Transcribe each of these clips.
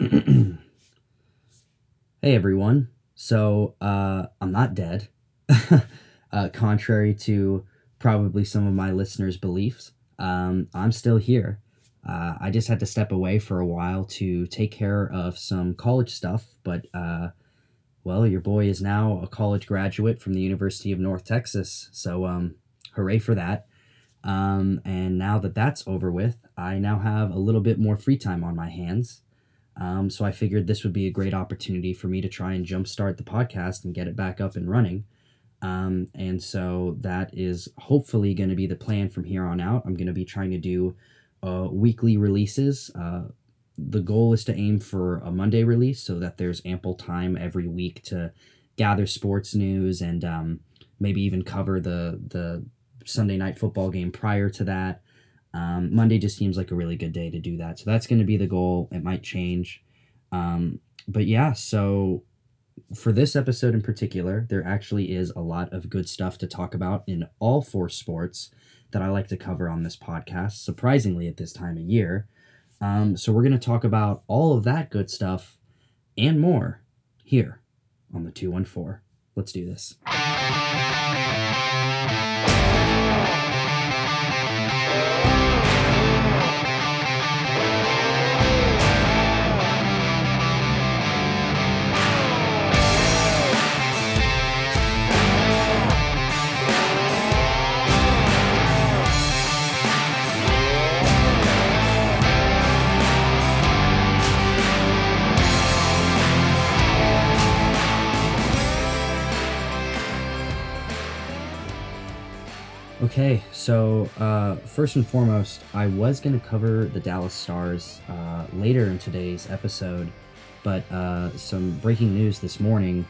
hey everyone. So uh, I'm not dead, uh, contrary to probably some of my listeners' beliefs. Um, I'm still here. Uh, I just had to step away for a while to take care of some college stuff, but uh, well, your boy is now a college graduate from the University of North Texas. So um, hooray for that. Um, and now that that's over with, I now have a little bit more free time on my hands. Um, so I figured this would be a great opportunity for me to try and jumpstart the podcast and get it back up and running. Um, and so that is hopefully going to be the plan from here on out. I'm going to be trying to do uh, weekly releases. Uh, the goal is to aim for a Monday release so that there's ample time every week to gather sports news and um, maybe even cover the the Sunday night football game prior to that. Um, Monday just seems like a really good day to do that. So that's going to be the goal. It might change. Um, but yeah, so for this episode in particular, there actually is a lot of good stuff to talk about in all four sports that I like to cover on this podcast, surprisingly, at this time of year. Um, so we're going to talk about all of that good stuff and more here on the 214. Let's do this. So uh, first and foremost, I was going to cover the Dallas Stars uh, later in today's episode, but uh, some breaking news this morning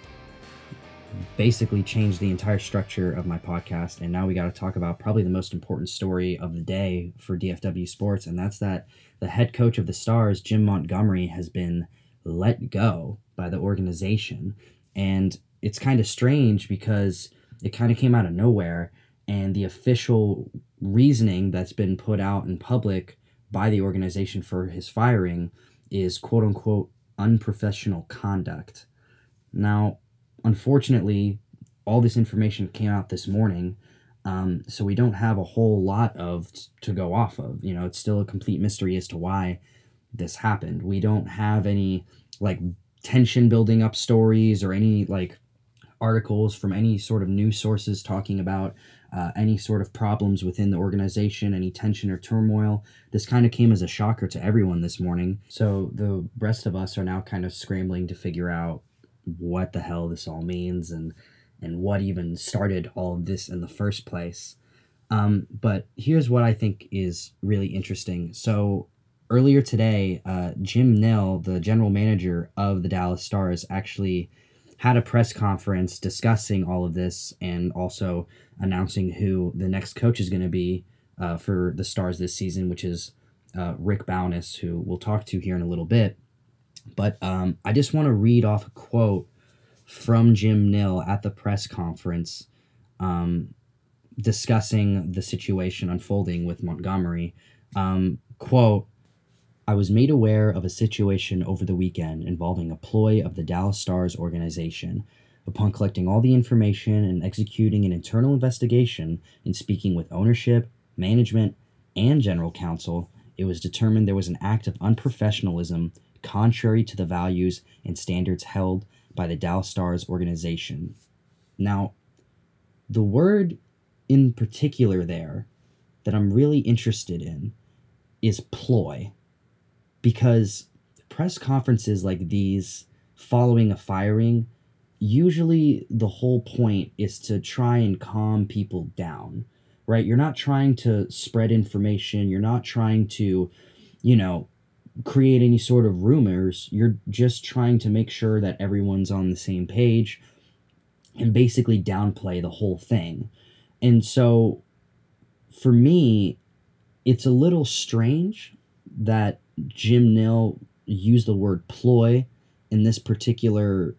basically changed the entire structure of my podcast. And now we got to talk about probably the most important story of the day for DFW Sports, and that's that the head coach of the Stars, Jim Montgomery, has been let go by the organization. And it's kind of strange because it kind of came out of nowhere and the official reasoning that's been put out in public by the organization for his firing is quote unquote unprofessional conduct. Now, unfortunately, all this information came out this morning, um, so we don't have a whole lot of to go off of. You know, it's still a complete mystery as to why this happened. We don't have any like tension building up stories or any like articles from any sort of news sources talking about uh, any sort of problems within the organization, any tension or turmoil. This kind of came as a shocker to everyone this morning. So the rest of us are now kind of scrambling to figure out what the hell this all means and and what even started all of this in the first place. Um, but here's what I think is really interesting. So earlier today, uh, Jim Nill, the general manager of the Dallas Stars, actually had a press conference discussing all of this and also announcing who the next coach is going to be uh, for the Stars this season, which is uh, Rick Bowness, who we'll talk to here in a little bit. But um, I just want to read off a quote from Jim Nill at the press conference um, discussing the situation unfolding with Montgomery. Um, quote, I was made aware of a situation over the weekend involving a ploy of the Dallas Stars organization. Upon collecting all the information and executing an internal investigation and speaking with ownership, management, and general counsel, it was determined there was an act of unprofessionalism contrary to the values and standards held by the Dallas Stars organization. Now, the word in particular there that I'm really interested in is ploy because press conferences like these following a firing usually the whole point is to try and calm people down right? You're not trying to spread information. You're not trying to you know create any sort of rumors. You're just trying to make sure that everyone's on the same page and basically downplay the whole thing. And so for me it's a little strange that Jim Nill used the word ploy in this particular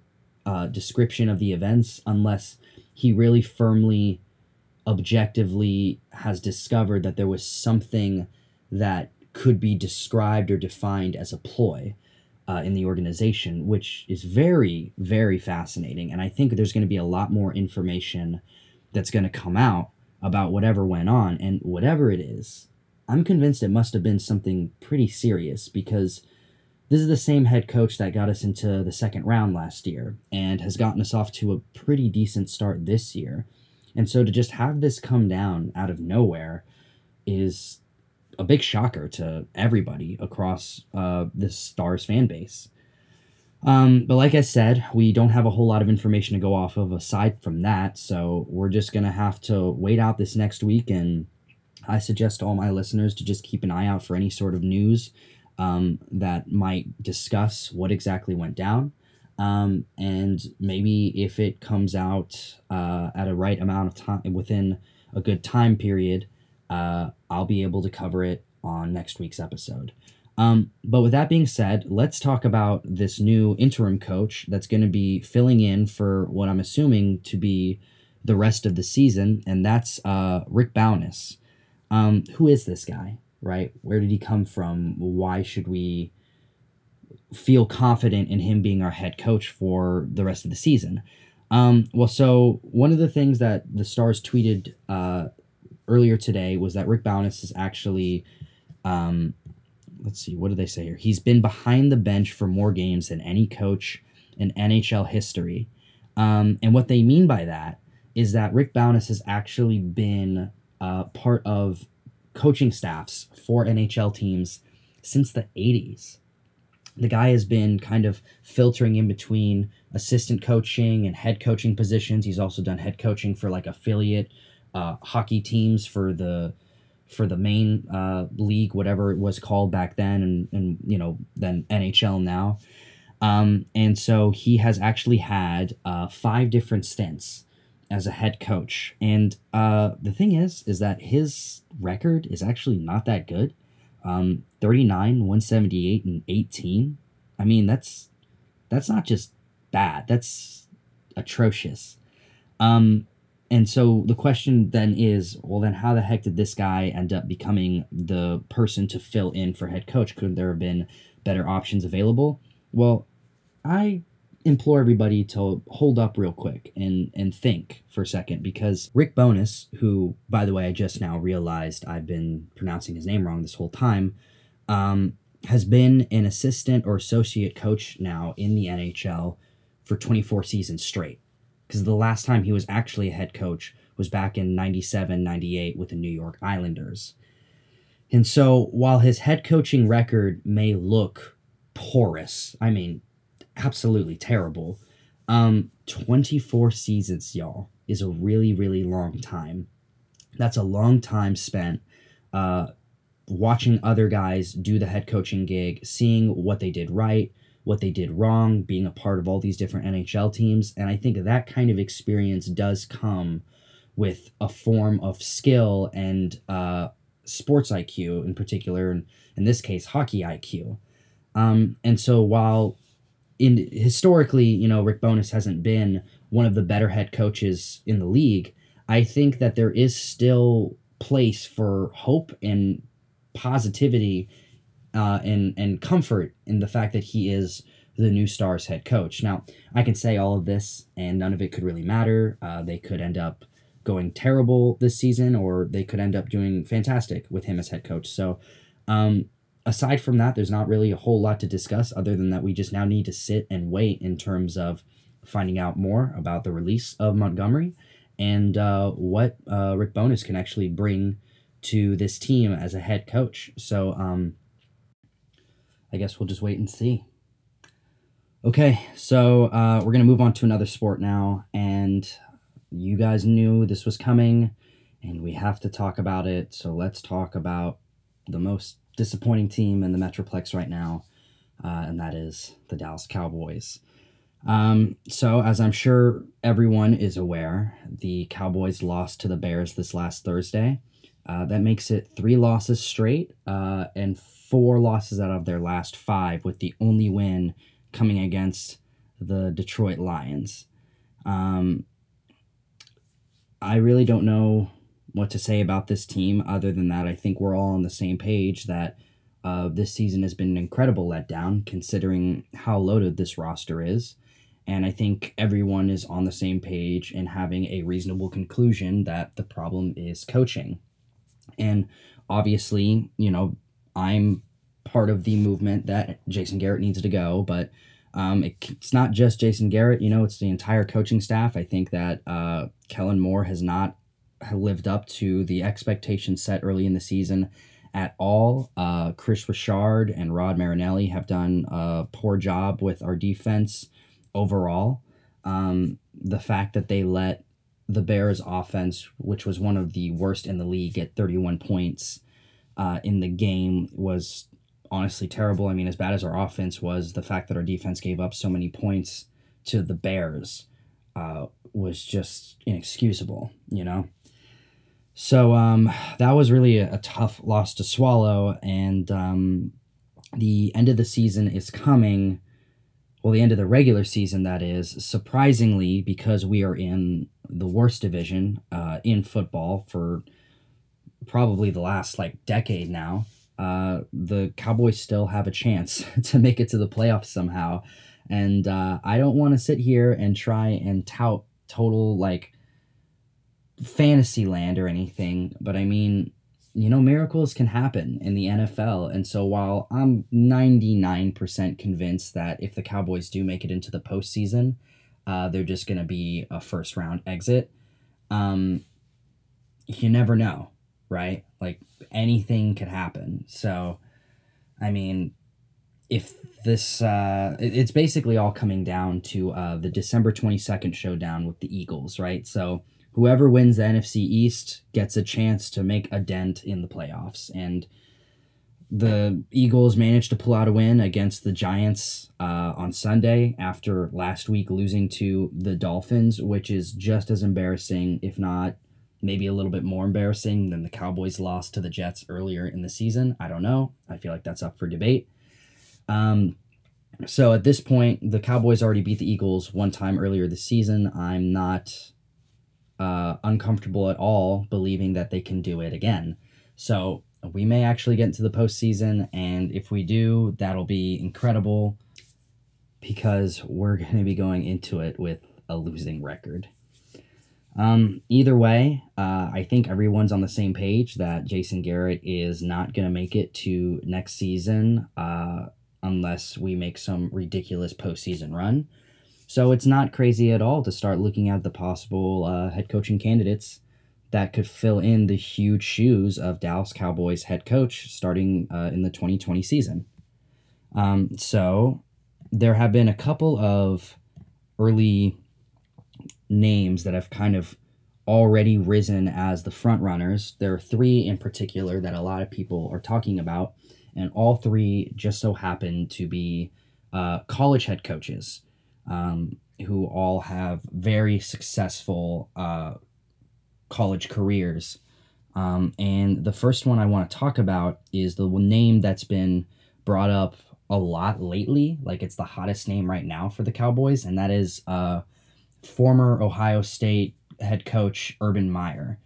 uh, description of the events unless he really firmly, objectively has discovered that there was something that could be described or defined as a ploy. uh, in the organization, which is very, very fascinating. And I think there's going to be a lot more information that's going to come out about whatever went on. And whatever it is, I'm convinced it must have been something pretty serious because this is the same head coach that got us into the second round last year and has gotten us off to a pretty decent start this year. And so to just have this come down out of nowhere is a big shocker to everybody across uh, the Stars fan base. Um, but like I said, we don't have a whole lot of information to go off of aside from that, so we're just gonna have to wait out this next week. And I suggest all my listeners to just keep an eye out for any sort of news um, that might discuss what exactly went down. Um, and maybe if it comes out uh, at a right amount of time within a good time period, uh, I'll be able to cover it on next week's episode. Um, but with that being said, let's talk about this new interim coach that's going to be filling in for what I'm assuming to be the rest of the season, and that's uh, Rick Bowness. Um, who is this guy, right? Where did he come from? Why should we feel confident in him being our head coach for the rest of the season? Um, well, so one of the things that the Stars tweeted uh, earlier today was that Rick Bowness is actually, um, let's see, what did they say here? He's been behind the bench for more games than any coach in NHL history. Um, and what they mean by that is that Rick Bowness has actually been uh, part of coaching staffs for NHL teams since the 80s. The guy has been kind of filtering in between assistant coaching and head coaching positions. He's also done head coaching for like affiliate uh, hockey teams for the for the main uh, league, whatever it was called back then, and and you know then NHL now. Um, and so he has actually had uh, five different stints as a head coach. And uh, the thing is, is that his record is actually not that good. Um, 39, 178, and 18. I mean, that's that's not just bad. That's atrocious. Um, and so the question then is, well, then how the heck did this guy end up becoming the person to fill in for head coach? Could there have been better options available? Well, I implore everybody to hold up real quick and and think for a second because Rick Bowness, who by the way I just now realized I've been pronouncing his name wrong this whole time, um, has been an assistant or associate coach now in the NHL for 24 seasons straight because the last time he was actually a head coach was back in 97 98 with the New York Islanders. And so while his head coaching record may look porous, I mean, absolutely terrible, um, 24 seasons, y'all, is a really, really long time. That's a long time spent uh, watching other guys do the head coaching gig, seeing what they did right, what they did wrong, being a part of all these different NHL teams. And I think that kind of experience does come with a form of skill and uh, sports IQ in particular, and in this case, hockey IQ. Um, and so while in historically, you know, Rick Bowness hasn't been one of the better head coaches in the league, I think that there is still place for hope and positivity uh, and and comfort in the fact that he is the new Stars head coach. Now, I can say all of this, and none of it could really matter. Uh, they could end up going terrible this season, or they could end up doing fantastic with him as head coach. So, um, aside from that, there's not really a whole lot to discuss other than that we just now need to sit and wait in terms of finding out more about the release of Montgomery and uh, what uh, Rick Bowness can actually bring to this team as a head coach. So, um, I guess we'll just wait and see. Okay, so uh, we're going to move on to another sport now. And you guys knew this was coming, and we have to talk about it. So let's talk about the most disappointing team in the Metroplex right now, uh, and that is the Dallas Cowboys. Um, so, as I'm sure everyone is aware, the Cowboys lost to the Bears this last Thursday. Uh, that makes it three losses straight uh, and four losses out of their last five, with the only win coming against the Detroit Lions. Um, I really don't know what to say about this team other than that I think we're all on the same page that uh, this season has been an incredible letdown considering how loaded this roster is. And I think everyone is on the same page and having a reasonable conclusion that the problem is coaching. And obviously, you know, I'm part of the movement that Jason Garrett needs to go, but um, it, it's not just Jason Garrett, you know, it's the entire coaching staff. I think that uh, Kellen Moore has not lived up to the expectations set early in the season at all. Uh, Kris Richard and Rod Marinelli have done a poor job with our defense overall. Um, the fact that they let the Bears offense, which was one of the worst in the league, get 31 points uh, in the game was honestly terrible. I mean, as bad as our offense was, the fact that our defense gave up so many points to the Bears uh, was just inexcusable, you know? So um, that was really a, a, tough loss to swallow. And um, the end of the season is coming. Well, the end of the regular season, that is, surprisingly, because we are in the worst division uh, in football for probably the last like decade now. Uh, the Cowboys still have a chance to make it to the playoffs somehow. And uh, I don't want to sit here and try and tout total like fantasy land or anything, but I mean, you know, miracles can happen in the NFL. And so while I'm 99% convinced that if the Cowboys do make it into the postseason, uh, they're just going to be a first round exit, um, you never know, right? Like anything could happen. So, I mean, if this, uh, it's basically all coming down to uh, the December 22nd showdown with the Eagles, right? So, whoever wins the NFC East gets a chance to make a dent in the playoffs. And the Eagles managed to pull out a win against the Giants uh, on Sunday after last week losing to the Dolphins, which is just as embarrassing, if not maybe a little bit more embarrassing than the Cowboys' loss to the Jets earlier in the season. I don't know. I feel like that's up for debate. Um, so at this point, the Cowboys already beat the Eagles one time earlier this season. I'm not uh, uncomfortable at all believing that they can do it again. So we may actually get into the postseason, and if we do, that'll be incredible because we're going to be going into it with a losing record. Um, either way, uh, I think everyone's on the same page that Jason Garrett is not going to make it to next season uh, unless we make some ridiculous postseason run. So it's not crazy at all to start looking at the possible uh, head coaching candidates that could fill in the huge shoes of Dallas Cowboys head coach starting uh, in the 2020 season. Um, so there have been a couple of early names that have kind of already risen as the front runners. There are three in particular that a lot of people are talking about, and all three just so happen to be uh, college head coaches um, who all have very successful uh, college careers. Um, and the first one I want to talk about is the name that's been brought up a lot lately. Like it's the hottest name right now for the Cowboys, and that is uh, former Ohio State head coach Urban Meyer.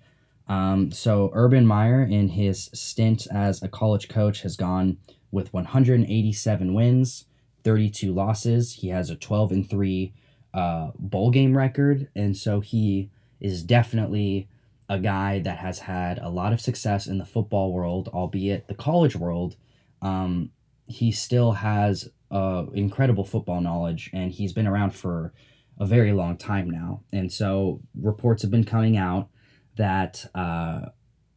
Um, so Urban Meyer, in his stint as a college coach, has gone with 187 wins, 32 losses. He has a 12 and 3 uh, bowl game record. And so he is definitely a guy that has had a lot of success in the football world, albeit the college world. Um, he still has uh, incredible football knowledge and he's been around for a very long time now. And so reports have been coming out that uh,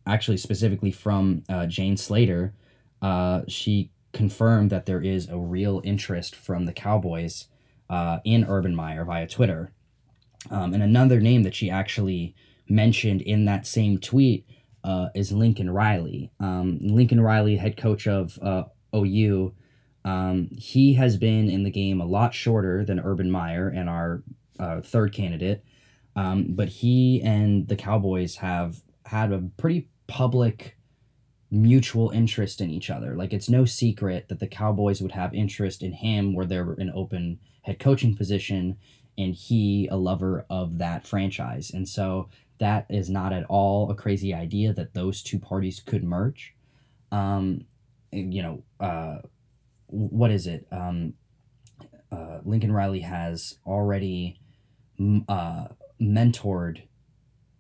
actually specifically from uh, Jane Slater, uh, she confirmed that there is a real interest from the Cowboys uh, in Urban Meyer via Twitter. Um, and another name that she actually mentioned in that same tweet uh, is Lincoln Riley. Um, Lincoln Riley, head coach of uh, OU, um, he has been in the game a lot shorter than Urban Meyer and our uh, third candidate. Um, but he and the Cowboys have had a pretty public mutual interest in each other. Like it's no secret that the Cowboys would have interest in him where they're an open head coaching position and he a lover of that franchise. And so that is not at all a crazy idea that those two parties could merge. Um, you know, uh, what is it? Um, uh, Lincoln Riley has already uh, mentored.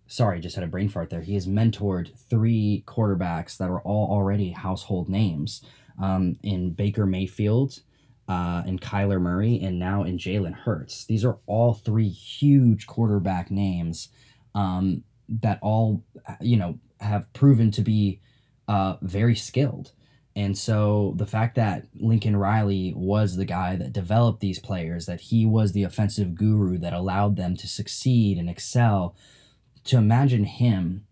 Sorry, just had a brain fart there. He has mentored three quarterbacks that are all already household names um, in Baker Mayfield, uh, in Kyler Murray, and now in Jalen Hurts. These are all three huge quarterback names um, that all, you know, have proven to be uh, very skilled. And so the fact that Lincoln Riley was the guy that developed these players, that he was the offensive guru that allowed them to succeed and excel, to imagine him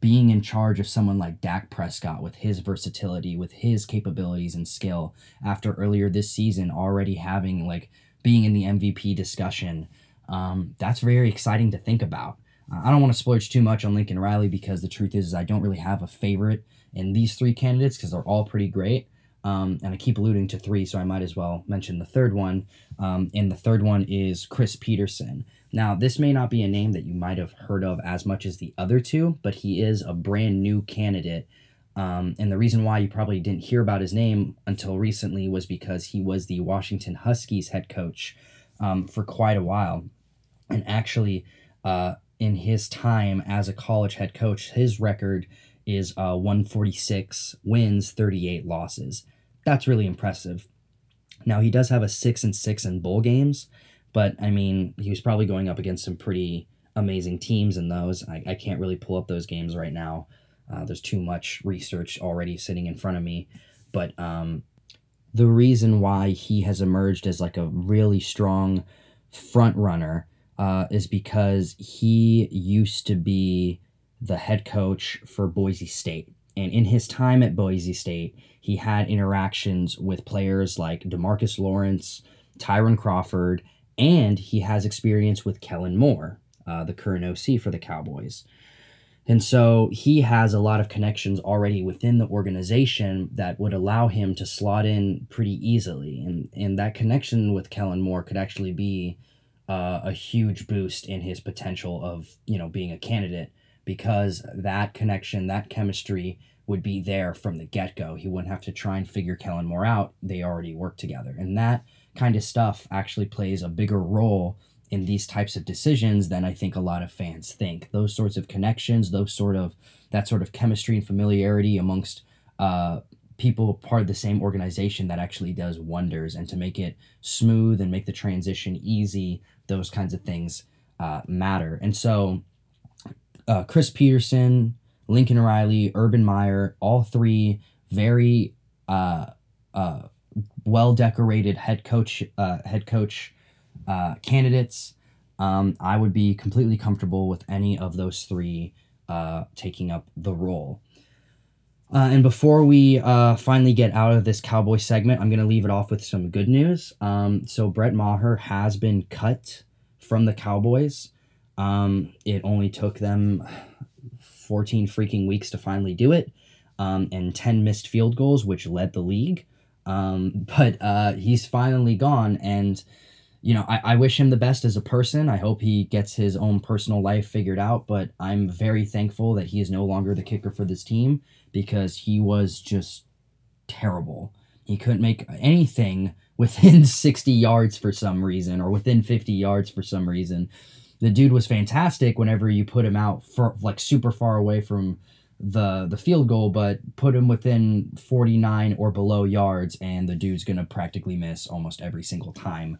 being in charge of someone like Dak Prescott with his versatility, with his capabilities and skill, after earlier this season already having like being in the MVP discussion, um, that's very exciting to think about. Uh, I don't want to splurge too much on Lincoln Riley because the truth is, is I don't really have a favorite in these three candidates because they're all pretty great. Um, and I keep alluding to three, so I might as well mention the third one. Um, and the third one is Chris Petersen. Now, this may not be a name that you might have heard of as much as the other two, but he is a brand new candidate. Um, and the reason why you probably didn't hear about his name until recently was because he was the Washington Huskies head coach um, for quite a while. And actually, uh, in his time as a college head coach, his record is uh, 146 wins, 38 losses. That's really impressive. Now he does have a six and six in bowl games, but I mean, he was probably going up against some pretty amazing teams in those. I, I can't really pull up those games right now. Uh, there's too much research already sitting in front of me. But um, the reason why he has emerged as like a really strong front runner uh, is because he used to be the head coach for Boise State. And in his time at Boise State, he had interactions with players like Demarcus Lawrence, Tyrone Crawford, and he has experience with Kellen Moore, uh, the current OC for the Cowboys. And so he has a lot of connections already within the organization that would allow him to slot in pretty easily. And, and that connection with Kellen Moore could actually be uh, a huge boost in his potential of, you know, being a candidate because that connection, that chemistry would be there from the get go. He wouldn't have to try and figure Kellen Moore out. They already work together. And that kind of stuff actually plays a bigger role in these types of decisions than I think a lot of fans think. Those sorts of connections, those sort of that sort of chemistry and familiarity amongst uh, people part of the same organization that actually does wonders. And to make it smooth and make the transition easy, those kinds of things uh, matter. And so uh, Chris Petersen, Lincoln Riley, Urban Meyer, all three very uh, uh, well decorated head coach uh, head coach uh, candidates. Um, I would be completely comfortable with any of those three uh, taking up the role. Uh, and before we uh, finally get out of this Cowboy segment, I'm going to leave it off with some good news. Um, so, Brett Maher has been cut from the Cowboys. Um, it only took them 14 freaking weeks to finally do it, um, and 10 missed field goals, which led the league. Um, but uh, he's finally gone, and you know, I, I wish him the best as a person. I hope he gets his own personal life figured out, but I'm very thankful that he is no longer the kicker for this team because he was just terrible. He couldn't make anything within 60 yards for some reason or within 50 yards for some reason the dude was fantastic whenever you put him out for like super far away from the the field goal, but put him within 49 or below yards, and the dude's gonna practically miss almost every single time.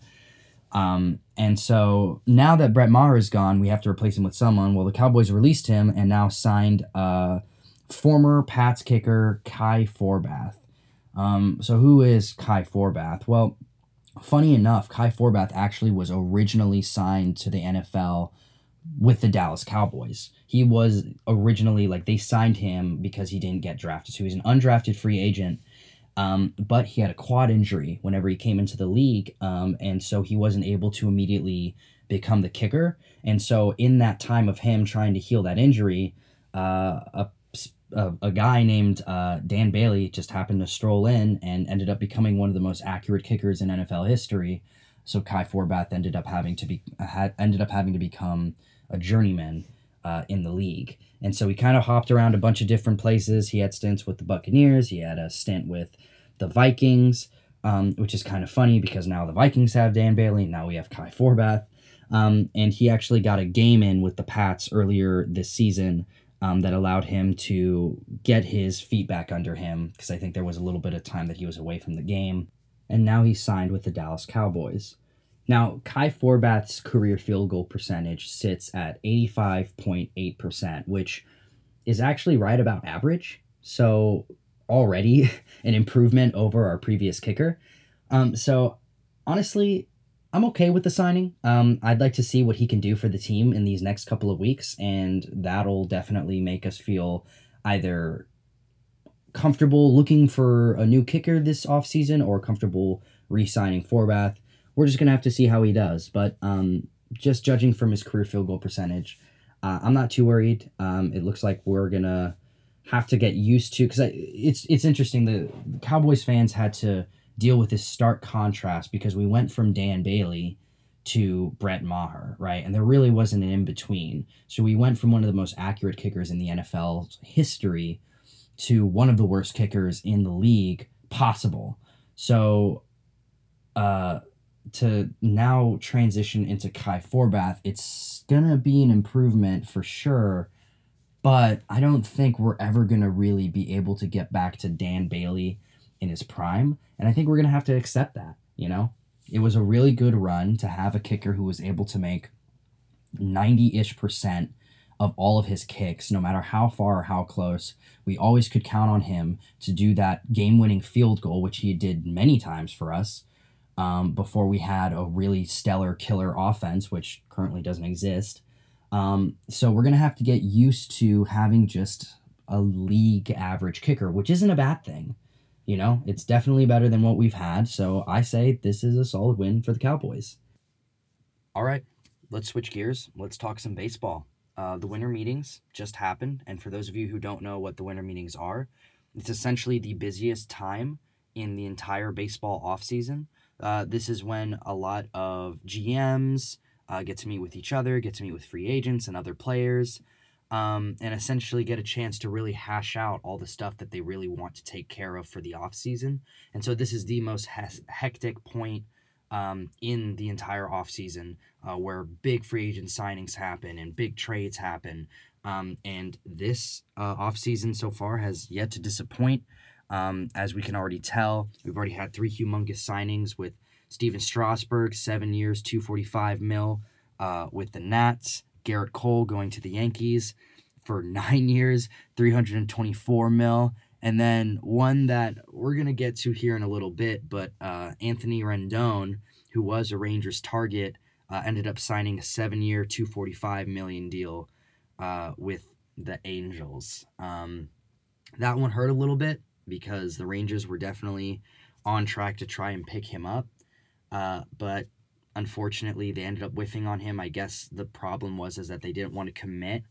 Um, and so now that Brett Maher is gone, we have to replace him with someone. Well, the Cowboys released him and now signed uh, former Pats kicker Kai Forbath. Um, so who is Kai Forbath? Well, funny enough, Kai Forbath actually was originally signed to the NFL with the Dallas Cowboys. He was originally like they signed him because he didn't get drafted. So he was an undrafted free agent. Um, but he had a quad injury whenever he came into the league. Um, and so he wasn't able to immediately become the kicker. And so in that time of him trying to heal that injury, uh, a a, a guy named uh, Dan Bailey just happened to stroll in and ended up becoming one of the most accurate kickers in NFL history. So Kai Forbath ended up having to be had ended up having to become a journeyman. uh, in the league. And so he kind of hopped around a bunch of different places. He had stints with the Buccaneers, he had a stint with the Vikings, um, which is kind of funny because now the Vikings have Dan Bailey, now we have Kai Forbath. Um, and he actually got a game in with the Pats earlier this season um, that allowed him to get his feet back under him because I think there was a little bit of time that he was away from the game. And now he's signed with the Dallas Cowboys. Now, Kai Forbath's career field goal percentage sits at 85.8%, which is actually right about average. So, already an improvement over our previous kicker. Um, so, honestly, I'm okay with the signing. Um, I'd like to see what he can do for the team in these next couple of weeks, and that'll definitely make us feel either comfortable looking for a new kicker this offseason or comfortable re signing Forbath. We're just to have to see how he does. But um, just judging from his career field goal percentage, uh, I'm not too worried. Um, it looks like we're to have to get used to because it's it's interesting. The Cowboys fans had to deal with this stark contrast because we went from Dan Bailey to Brett Maher, right? And there really wasn't an in between. So we went from one of the most accurate kickers in the NFL history to one of the worst kickers in the league possible. So uh to now transition into Kai Forbath, it's gonna be an improvement for sure. But I don't think we're ever gonna really be able to get back to Dan Bailey in his prime. And I think we're to have to accept that, you know? It was a really good run to have a kicker who was able to make 90 ish percent of all of his kicks, no matter how far or how close. We always could count on him to do that game winning field goal, which he did many times for us um, before we had a really stellar killer offense, which currently doesn't exist. Um, so we're going to have to get used to having just a league average kicker, which isn't a bad thing. You know, it's definitely better than what we've had. So I say this is a solid win for the Cowboys. All right, let's switch gears. Let's talk some baseball. Uh, the winter meetings just happened. And for those of you who don't know what the winter meetings are, it's essentially the busiest time in the entire baseball offseason. Uh, this is when a lot of GMs uh, get to meet with each other, get to meet with free agents and other players um, and essentially get a chance to really hash out all the stuff that they really want to take care of for the off season. And so this is the most he- hectic point um, in the entire off season uh, where big free agent signings happen and big trades happen. Um, and this uh, off season so far has yet to disappoint. Um, as we can already tell, we've already had three humongous signings with Stephen Strasburg, seven years, 245 mil uh, with the Nats. Gerrit Cole going to the Yankees for nine years, 324 mil. And then one that we're going to get to here in a little bit, but uh, Anthony Rendon, who was a Rangers target, uh, ended up signing a seven year, 245 million deal uh, with the Angels. Um, that one hurt a little bit because the Rangers were definitely on track to try and pick him up. Uh, but unfortunately they ended up whiffing on him. I guess the problem was is that they didn't want to commit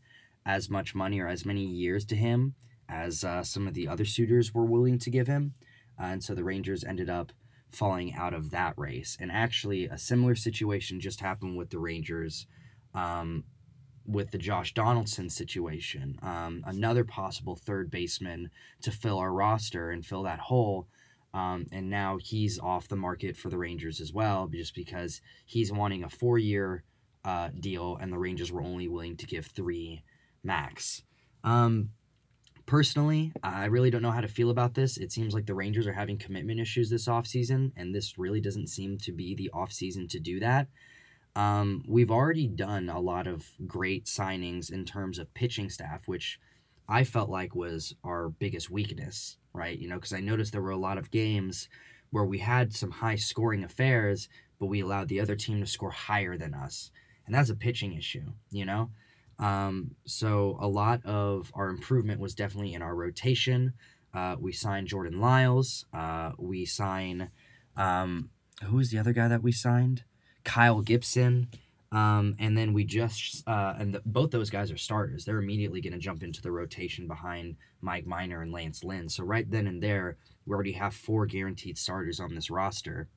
as much money or as many years to him as uh, some of the other suitors were willing to give him. Uh, and so the rangers ended up falling out of that race. And actually a similar situation just happened with the rangers. Um, with the josh donaldson situation um, another possible third baseman to fill our roster and fill that hole um, and now he's off the market for the Rangers as well, just because he's wanting a four year uh, deal, and the Rangers were only willing to give three max. Um, personally, I really don't know how to feel about this. It seems like the Rangers are having commitment issues this offseason, and this really doesn't seem to be the offseason to do that. Um, we've already done a lot of great signings in terms of pitching staff, which I felt like was our biggest weakness right? You know, because I noticed there were a lot of games where we had some high scoring affairs, but we allowed the other team to score higher than us. And that's a pitching issue, you know? Um, so a lot of our improvement was definitely in our rotation. Uh, we signed Jordan Lyles. Uh, we sign, um, who was the other guy that we signed? Kyle Gibson. Um, and then we just uh, and the, both those guys are starters. They're immediately going to jump into the rotation behind Mike Minor and Lance Lynn. So right then and there, we already have four guaranteed starters on this roster.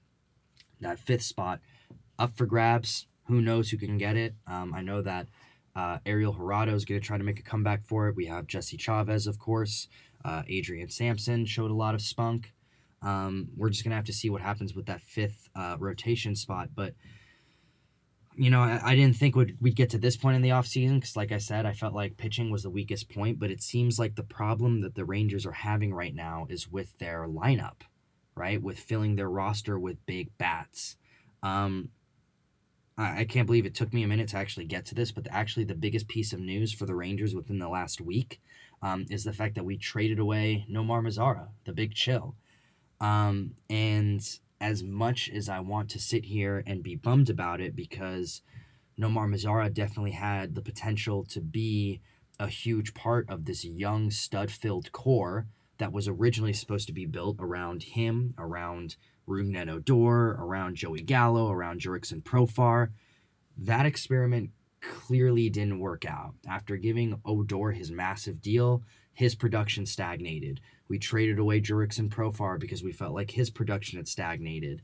That fifth spot up for grabs. Who knows who can get it? Um, I know that Uh, Ariel Jurado is going to try to make a comeback for it. We have Jesse Chavez, of course. Uh, Adrian Sampson showed a lot of spunk. Um, we're just to have to see what happens with that fifth uh, rotation spot. But, you know, I, I didn't think we'd, we'd get to this point in the offseason because, like I said, I felt like pitching was the weakest point. But it seems like the problem that the Rangers are having right now is with their lineup, right? With filling their roster with big bats. Um, I, can't believe it took me a minute to actually get to this, but actually, the biggest piece of news for the Rangers within the last week um, is the fact that we traded away Nomar Mazara, the big chill. Um, and as much as I want to sit here and be bummed about it because Nomar Mazara definitely had the potential to be a huge part of this young stud filled core that was originally supposed to be built around him, around Rougned Odor, around Joey Gallo, around Jurickson Profar. That experiment clearly didn't work out. After giving Odor his massive deal, his production stagnated. We traded away Jurickson Profar because we felt like his production had stagnated.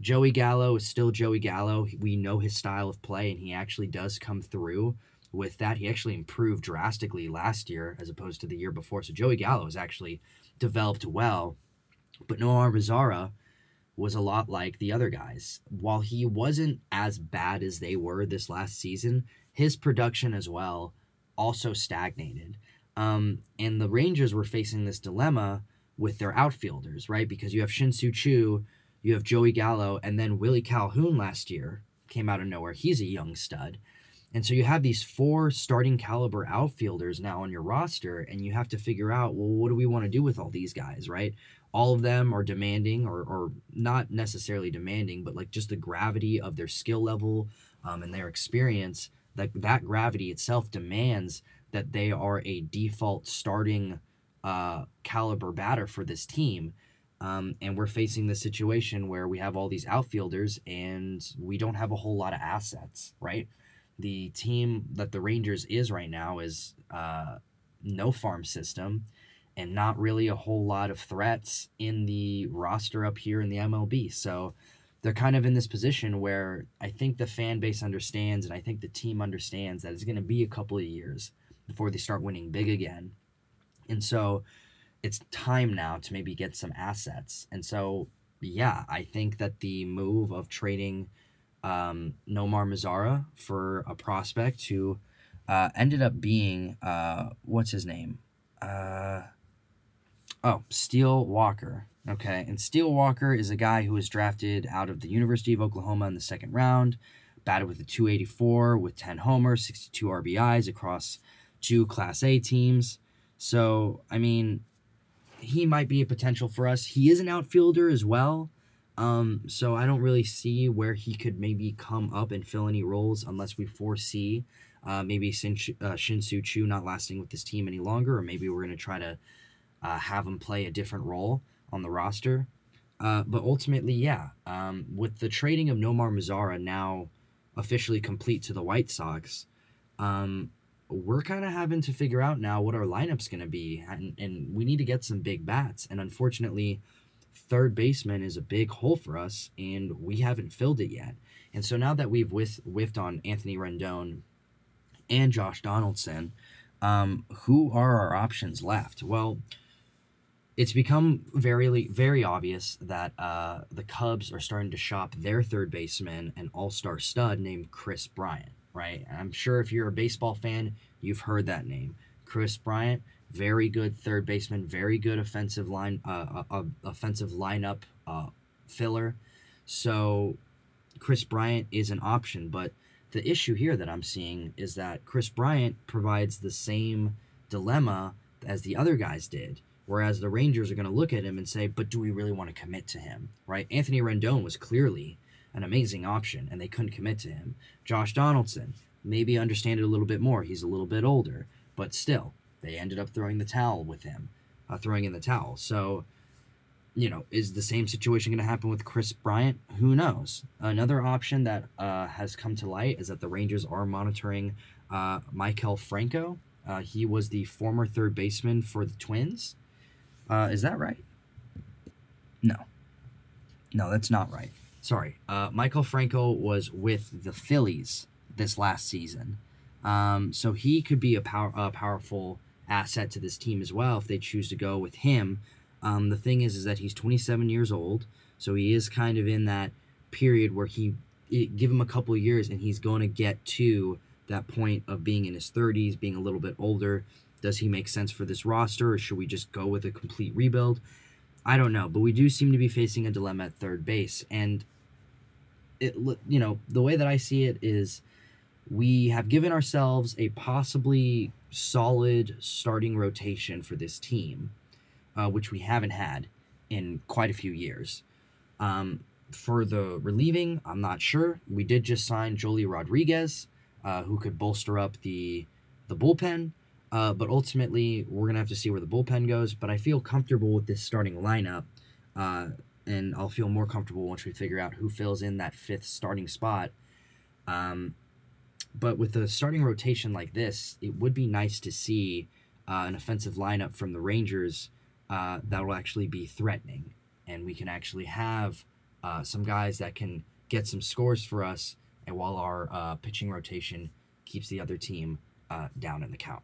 Joey Gallo is still Joey Gallo. We know his style of play, and he actually does come through with that. He actually improved drastically last year as opposed to the year before. So Joey Gallo has actually developed well. But Nomar Mazara was a lot like the other guys. While he wasn't as bad as they were this last season, his production as well also stagnated. Um, and the Rangers were facing this dilemma with their outfielders, right? Because you have Shin-Soo Choo, you have Joey Gallo, and then Willie Calhoun last year came out of nowhere. He's a young stud. And so you have these four starting caliber outfielders now on your roster, and you have to figure out, well, what do we want to do with all these guys, right? All of them are demanding, or, or not necessarily demanding, but like just the gravity of their skill level um, and their experience. That that gravity itself demands that they are a default starting uh, caliber batter for this team. Um, and we're facing the situation where we have all these outfielders and we don't have a whole lot of assets, right? The team that the Rangers is right now is uh, no farm system and not really a whole lot of threats in the roster up here in the MLB. So they're kind of in this position where I think the fan base understands and I think the team understands that it's going to be a couple of years before they start winning big again. And so it's time now to maybe get some assets. And so, yeah, I think that the move of trading um, Nomar Mazara for a prospect who uh, ended up being, uh, what's his name? Uh, oh, Steele Walker. Okay, and Steele Walker is a guy who was drafted out of the University of Oklahoma in the second round, batted with a 284 with 10 homers, 62 RBIs across two Class A teams. So, I mean, he might be a potential for us. He is an outfielder as well. Um, so I don't really see where he could maybe come up and fill any roles unless we foresee uh, maybe Shin, uh, Shin-Soo Choo not lasting with this team any longer, or maybe we're going to try to uh, have him play a different role on the roster. Uh, but ultimately, yeah, um, with the trading of Nomar Mazara now officially complete to the White Sox, um, we're kind of having to figure out now what our lineup's going to be, and, and we need to get some big bats. And unfortunately, third baseman is a big hole for us, and we haven't filled it yet. And so now that we've whiff, whiffed on Anthony Rendon and Josh Donaldson, um, who are our options left? Well, it's become very very obvious that uh, the Cubs are starting to shop their third baseman, an all-star stud named Kris Bryant right? I'm sure if you're a baseball fan, you've heard that name. Kris Bryant, very good third baseman, very good offensive line, uh, uh, uh, offensive lineup uh, filler. So Kris Bryant is an option, but the issue here that I'm seeing is that Kris Bryant provides the same dilemma as the other guys did. Whereas the Rangers are going to look at him and say, but do we really want to commit to him? Right? Anthony Rendon was clearly an amazing option, and they couldn't commit to him. Josh Donaldson, maybe understand it a little bit more. He's a little bit older, but still, they ended up throwing the towel with him, uh, throwing in the towel. So, you know, is the same situation going to happen with Kris Bryant? Who knows? Another option that uh, has come to light is that the Rangers are monitoring uh, Maikel Franco. Uh, he was the former third baseman for the Twins. Uh, is that right? No. No, that's not right sorry, uh, Maikel Franco was with the Phillies this last season. Um, so he could be a, power, a powerful asset to this team as well if they choose to go with him. Um, the thing is, is that he's 27 years old, so he is kind of in that period where he give him a couple years and he's going to get to that point of being in his 30s, being a little bit older. Does he make sense for this roster, or should we just go with a complete rebuild? I don't know, but we do seem to be facing a dilemma at third base, and it you know the way that I see it is we have given ourselves a possibly solid starting rotation for this team, uh, which we haven't had in quite a few years. Um, for the relieving, I'm not sure. We did just sign Joely Rodriguez, uh, who could bolster up the the bullpen. Uh, but ultimately, we're gonna have to see where the bullpen goes. But I feel comfortable with this starting lineup, uh, and I'll feel more comfortable once we figure out who fills in that fifth starting spot. Um, but with a starting rotation like this, it would be nice to see uh, an offensive lineup from the Rangers uh, that will actually be threatening, and we can actually have uh, some guys that can get some scores for us, and while our uh, pitching rotation keeps the other team uh, down in the count.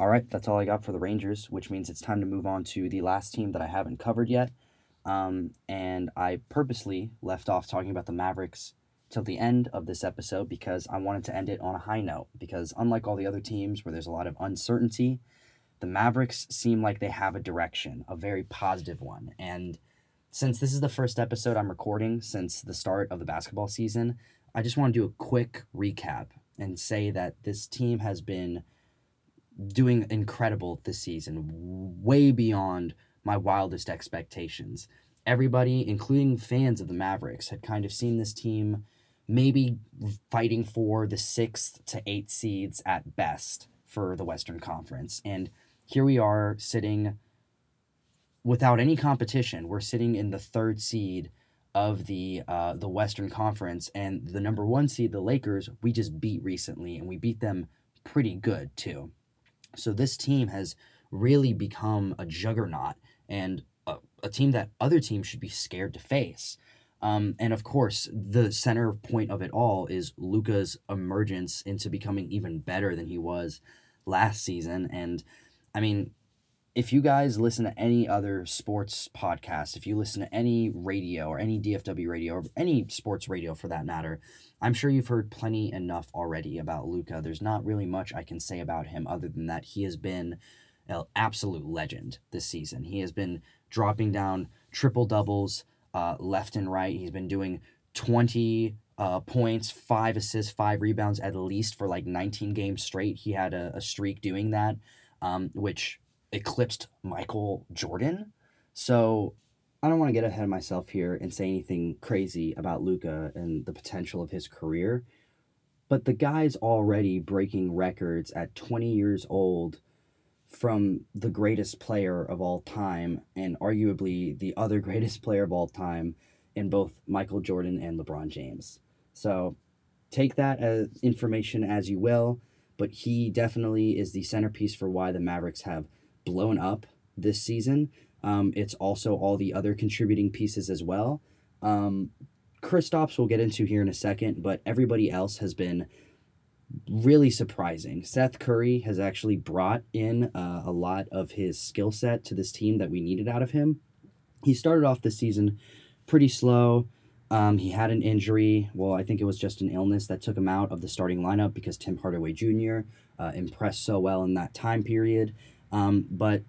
All right, that's all I got for the Rangers, which means it's time to move on to the last team that I haven't covered yet. Um, and I purposely left off talking about the Mavericks till the end of this episode because I wanted to end it on a high note. Because unlike all the other teams where there's a lot of uncertainty, the Mavericks seem like they have a direction, a very positive one. And since this is the first episode I'm recording since the start of the basketball season, I just want to do a quick recap and say that this team has been doing incredible this season, way beyond my wildest expectations. Everybody, including fans of the Mavericks, had kind of seen this team maybe fighting for the sixth to eighth seeds at best for the Western Conference. And here we are sitting without any competition. We're sitting in the third seed of the uh, the Western Conference, and the number one seed, the Lakers, we just beat recently, and we beat them pretty good too. So this team has really become a juggernaut and a, a team that other teams should be scared to face. Um, and of course, the center point of it all is Luka's emergence into becoming even better than he was last season. And I mean, if you guys listen to any other sports podcast, if you listen to any radio or any DFW radio or any sports radio for that matter, I'm sure you've heard plenty enough already about Luka. There's not really much I can say about him other than that he has been an absolute legend this season. He has been dropping down triple doubles uh, left and right. He's been doing 20 uh, points, five assists, five rebounds at least for like 19 games straight. He had a, a streak doing that, um, which eclipsed Michael Jordan. So I don't want to get ahead of myself here and say anything crazy about Luka and the potential of his career. But the guy's already breaking records at 20 years old from the greatest player of all time and arguably the other greatest player of all time in both Michael Jordan and LeBron James. So take that as information as you will, but he definitely is the centerpiece for why the Mavericks have blown up this season. Um, it's also all the other contributing pieces as well. Um, Kristaps we'll get into here in a second, but everybody else has been really surprising. Seth Curry has actually brought in uh, a lot of his skill set to this team that we needed out of him. He started off the season pretty slow. Um, he had an injury. Well, I think it was just an illness that took him out of the starting lineup because Tim Hardaway Jr. Uh, impressed so well in that time period. Um, but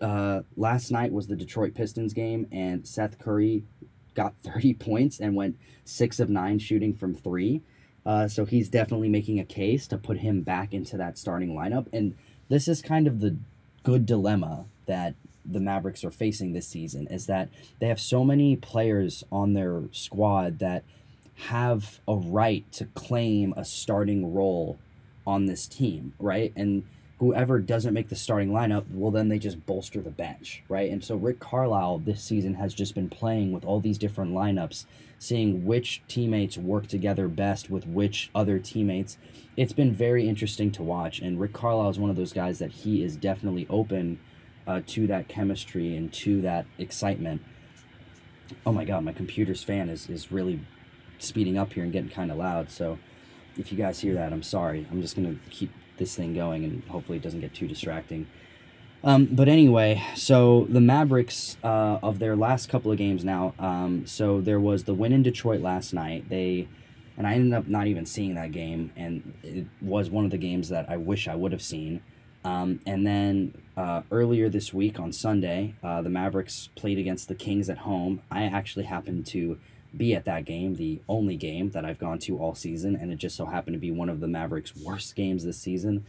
uh, last night was the Detroit Pistons game, and Seth Curry got 30 points and went six of nine shooting from three. Uh, so he's definitely making a case to put him back into that starting lineup. And this is kind of the good dilemma that the Mavericks are facing this season is that they have so many players on their squad that have a right to claim a starting role on this team, right? And whoever doesn't make the starting lineup, well, then they just bolster the bench, right? And so Rick Carlisle this season has just been playing with all these different lineups, seeing which teammates work together best with which other teammates. It's been very interesting to watch, and Rick Carlisle is one of those guys that he is definitely open uh, to that chemistry and to that excitement. Oh my God, my computer's fan is, is really speeding up here and getting kind of loud, so if you guys hear that, I'm sorry. I'm just gonna keep this thing going, and hopefully it doesn't get too distracting. Um, but anyway, so the Mavericks uh, of their last couple of games now. Um, so there was the win in Detroit last night. They and I ended up not even seeing that game, and it was one of the games that I wish I would have seen. Um, and then uh, earlier this week on Sunday, uh, the Mavericks played against the Kings at home. I actually happened to be at that game, the only game that I've gone to all season, and it just so happened to be one of the Mavericks' worst games this season.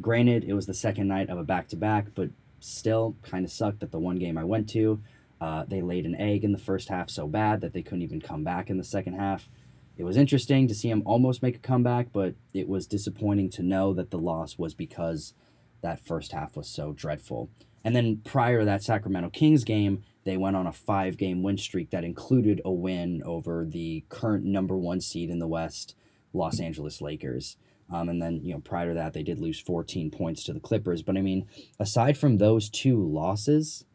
Granted, it was the second night of a back to back, but still kind of sucked that the one game I went to. Uh, they laid an egg in the first half so bad that they couldn't even come back in the second half. It was interesting to see him almost make a comeback, but it was disappointing to know that the loss was because that first half was so dreadful. And then prior to that Sacramento Kings game, they went on a five game win streak that included a win over the current number one seed in the West, Los Angeles Lakers. Um, and then, you know, prior to that, they did lose 14 points to the Clippers. But I mean, aside from those two losses,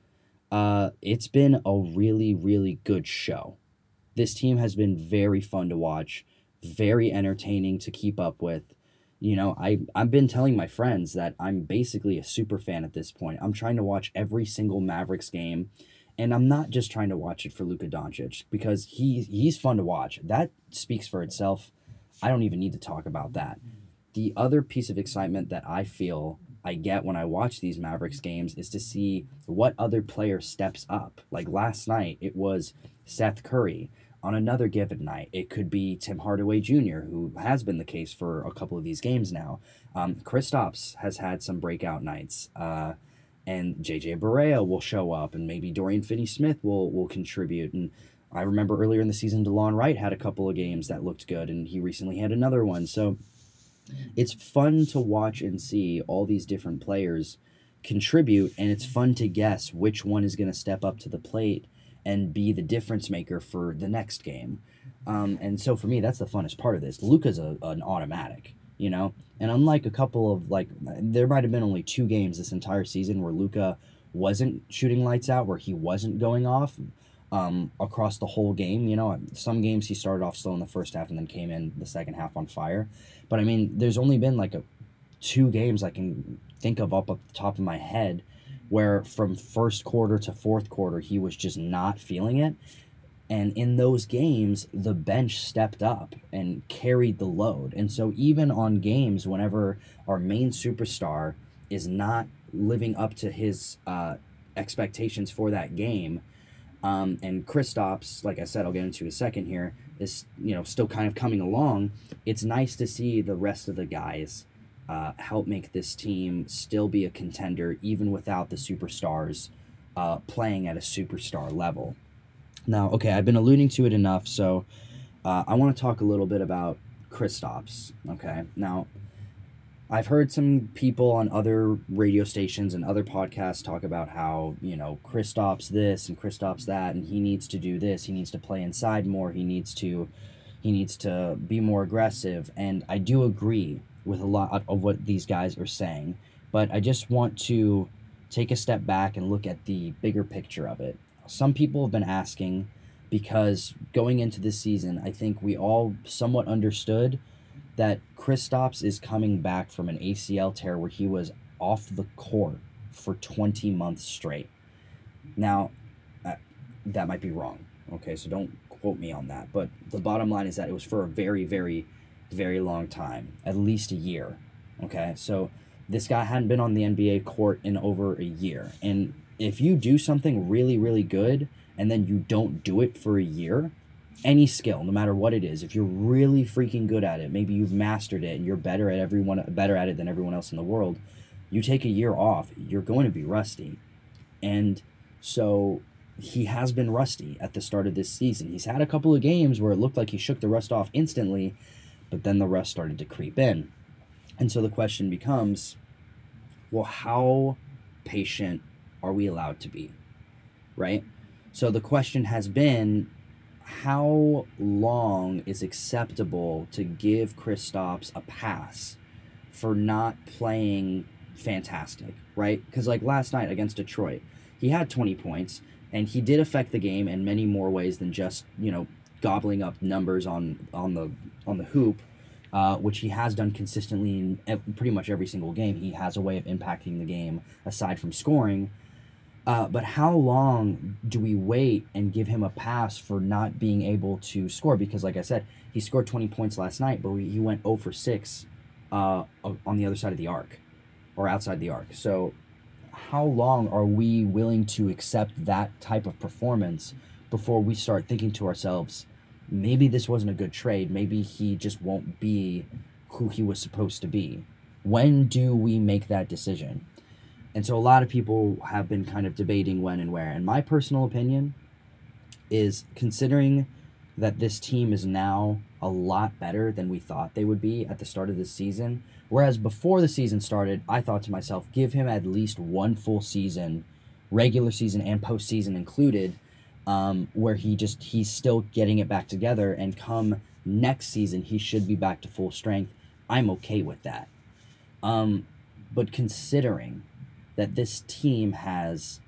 uh, it's been a really, really good show. This team has been very fun to watch, very entertaining to keep up with. You know, I, I've been telling my friends that I'm basically a super fan at this point. I'm trying to watch every single Mavericks game and I'm not just trying to watch it for Luka Doncic because he he's fun to watch. That speaks for itself. I don't even need to talk about that. The other piece of excitement that I feel I get when I watch these Mavericks games is to see what other player steps up. Like last night, it was Seth Curry. On another given night, it could be Tim Hardaway Jr., who has been the case for a couple of these games now. Um, Kristaps has had some breakout nights. Uh, and JJ Barea will show up, and maybe Dorian Finney Smith will will contribute. And I remember earlier in the season, Delon Wright had a couple of games that looked good, and he recently had another one. So it's fun to watch and see all these different players contribute, and it's fun to guess which one is going to step up to the plate and be the difference maker for the next game. Um, and so for me, that's the funnest part of this. Luka's a, an automatic you know. And unlike a couple of like, there might have been only two games this entire season where Luka wasn't shooting lights out, where he wasn't going off um, across the whole game. You know, some games he started off slow in the first half and then came in the second half on fire. But I mean, there's only been like a two games I can think of up at the top of my head where from first quarter to fourth quarter he was just not feeling it and in those games, the bench stepped up and carried the load. And so, even on games, whenever our main superstar is not living up to his uh, expectations for that game, um, and Kristaps, like I said, I'll get into a second here, is you know still kind of coming along. It's nice to see the rest of the guys uh, help make this team still be a contender, even without the superstars uh, playing at a superstar level. Now, okay, I've been alluding to it enough, so uh, I want to talk a little bit about Kristaps. Okay, now I've heard some people on other radio stations and other podcasts talk about how you know Kristaps this and Kristaps that, and he needs to do this. He needs to play inside more. He needs to he needs to be more aggressive, and I do agree with a lot of what these guys are saying. But I just want to take a step back and look at the bigger picture of it some people have been asking because going into this season, I think we all somewhat understood that Kristaps is coming back from an ACL tear where he was off the court for 20 months straight. Now, uh, that might be wrong. Okay, so don't quote me on that. But the bottom line is that it was for a very, very, very long time, at least a year. Okay, so this guy hadn't been on the NBA court in over a year. And if you do something really, really good and then you don't do it for a year, any skill, no matter what it is, if you're really freaking good at it, maybe you've mastered it and you're better at everyone better at it than everyone else in the world, you take a year off, you're going to be rusty. And so he has been rusty at the start of this season. He's had a couple of games where it looked like he shook the rust off instantly, but then the rest started to creep in. And so the question becomes well, how patient are we allowed to be? Right? So the question has been how long is acceptable to give Kristaps a pass for not playing fantastic, right? Because like last night against Detroit, he had 20 points and he did affect the game in many more ways than just, you know, gobbling up numbers on on the on the hoop. uh, which he has done consistently in pretty much every single game. He has a way of impacting the game aside from scoring. Uh, but how long do we wait and give him a pass for not being able to score? Because, like I said, he scored 20 points last night, but we, he went 0 for 6 uh, on the other side of the arc or outside the arc. So, how long are we willing to accept that type of performance before we start thinking to ourselves, maybe this wasn't a good trade? Maybe he just won't be who he was supposed to be. When do we make that decision? And so a lot of people have been kind of debating when and where. And my personal opinion is considering that this team is now a lot better than we thought they would be at the start of this season. Whereas before the season started, I thought to myself, give him at least one full season, regular season and postseason included, um, where he just he's still getting it back together. And come next season, he should be back to full strength. I'm okay with that. Um, but considering that this team has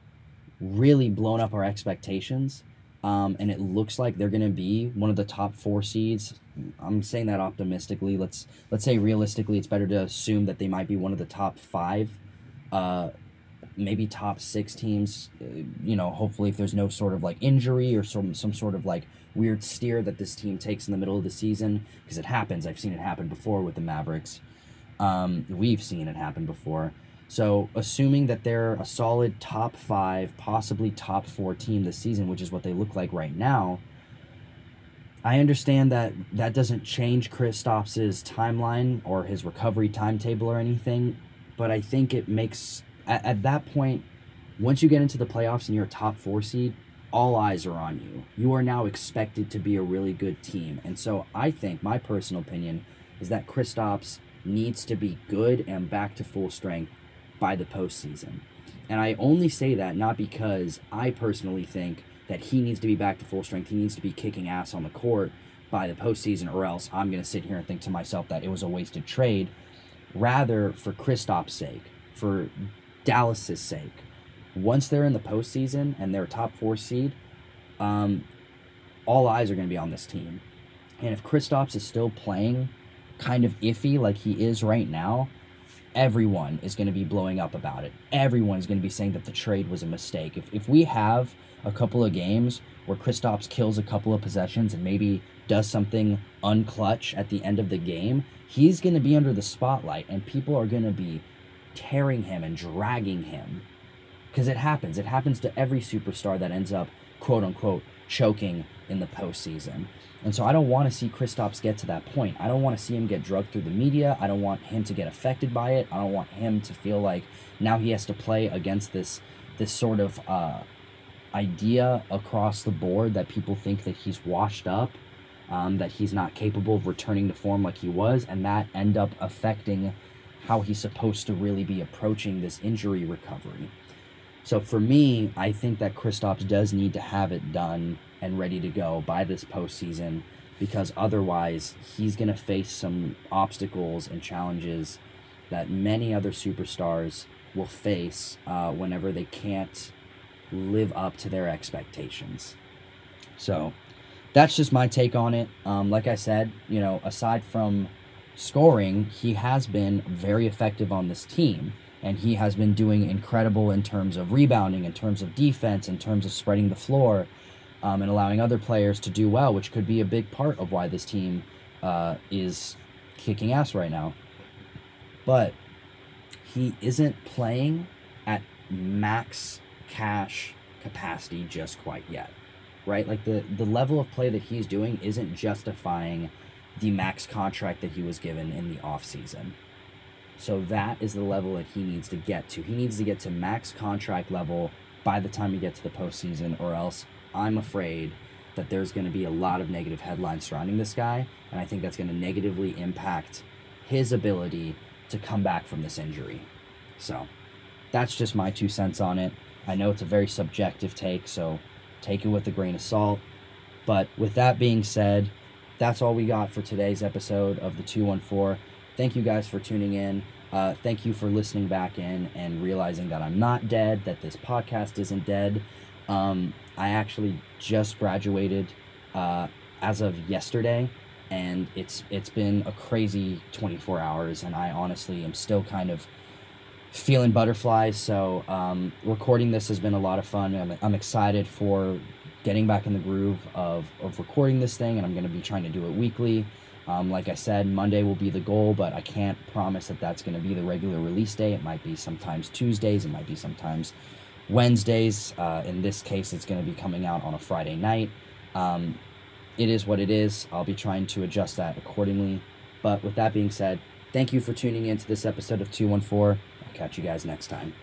really blown up our expectations. Um, and it looks like they're going to be one of the top four seeds. I'm saying that optimistically. Let's let's say realistically, it's better to assume that they might be one of the top five, uh, maybe top six teams. Uh, you know, hopefully, if there's no sort of like injury or some some sort of like weird steer that this team takes in the middle of the season, because it happens. I've seen it happen before with the Mavericks. Um, we've seen it happen before. So, assuming that they're a solid top five, possibly top four team this season, which is what they look like right now, I understand that that doesn't change Kristaps' timeline or his recovery timetable or anything, but I think it makes, at, at that point, once you get into the playoffs and you're a top four seed, all eyes are on you. You are now expected to be a really good team. And so I think, my personal opinion, is that Kristaps needs to be good and back to full strength by the postseason. And I only say that not because I personally think that he needs to be back to full strength, he needs to be kicking ass on the court by the postseason, or else I'm going to sit here and think to myself that it was a wasted trade. Rather, for Kristaps' sake, for Dallas's sake, once they're in the postseason and they're a top four seed, um, all eyes are going to be on this team. And if Kristaps is still playing kind of iffy like he is right now, everyone is going to be blowing up about it. Everyone is going to be saying that the trade was a mistake. If, if we have a couple of games where Kristaps kills a couple of possessions and maybe does something unclutch at the end of the game, he's going to be under the spotlight and people are going to be tearing him and dragging him. Because it happens. It happens to every superstar that ends up, quote unquote, choking in the postseason. And so I don't want to see Kristaps get to that point. I don't want to see him get drugged through the media. I don't want him to get affected by it. I don't want him to feel like now he has to play against this this sort of uh, idea across the board that people think that he's washed up, um, that he's not capable of returning to form like he was, and that end up affecting how he's supposed to really be approaching this injury recovery. So for me, I think that Kristaps does need to have it done and ready to go by this postseason because otherwise he's going to face some obstacles and challenges that many other superstars will face uh, whenever they can't live up to their expectations. So that's just my take on it. Um, like I said, you know, aside from scoring, he has been very effective on this team. And he has been doing incredible in terms of rebounding, in terms of defense, in terms of spreading the floor um, and allowing other players to do well, which could be a big part of why this team uh, is kicking ass right now. But he isn't playing at max cash capacity just quite yet, right? Like the, the level of play that he's doing isn't justifying the max contract that he was given in the offseason. So that is the level that he needs to get to. He needs to get to max contract level by the time he gets to the postseason, or else I'm afraid that there's going to be a lot of negative headlines surrounding this guy, and I think that's going to negatively impact his ability to come back from this injury. So, that's just my two cents on it. I know it's a very subjective take, so take it with a grain of salt. But with that being said, that's all we got for today's episode of the 214. Thank you guys for tuning in. Uh, thank you for listening back in and realizing that I'm not dead, that this podcast isn't dead. Um, I actually just graduated uh, as of yesterday and it's it's been a crazy 24 hours, and I honestly am still kind of feeling butterflies. So um, recording this has been a lot of fun. I'm, I'm excited for getting back in the groove of, of recording this thing, and I'm going to be trying to do it weekly. Um, like I said, Monday will be the goal, but I can't promise that that's going to be the regular release day. It might be sometimes Tuesdays, it might be sometimes Wednesdays. Uh, in this case, it's going to be coming out on a Friday night. Um, it is what it is. I'll be trying to adjust that accordingly. But with that being said, thank you for tuning in to this episode of 214. I'll catch you guys next time.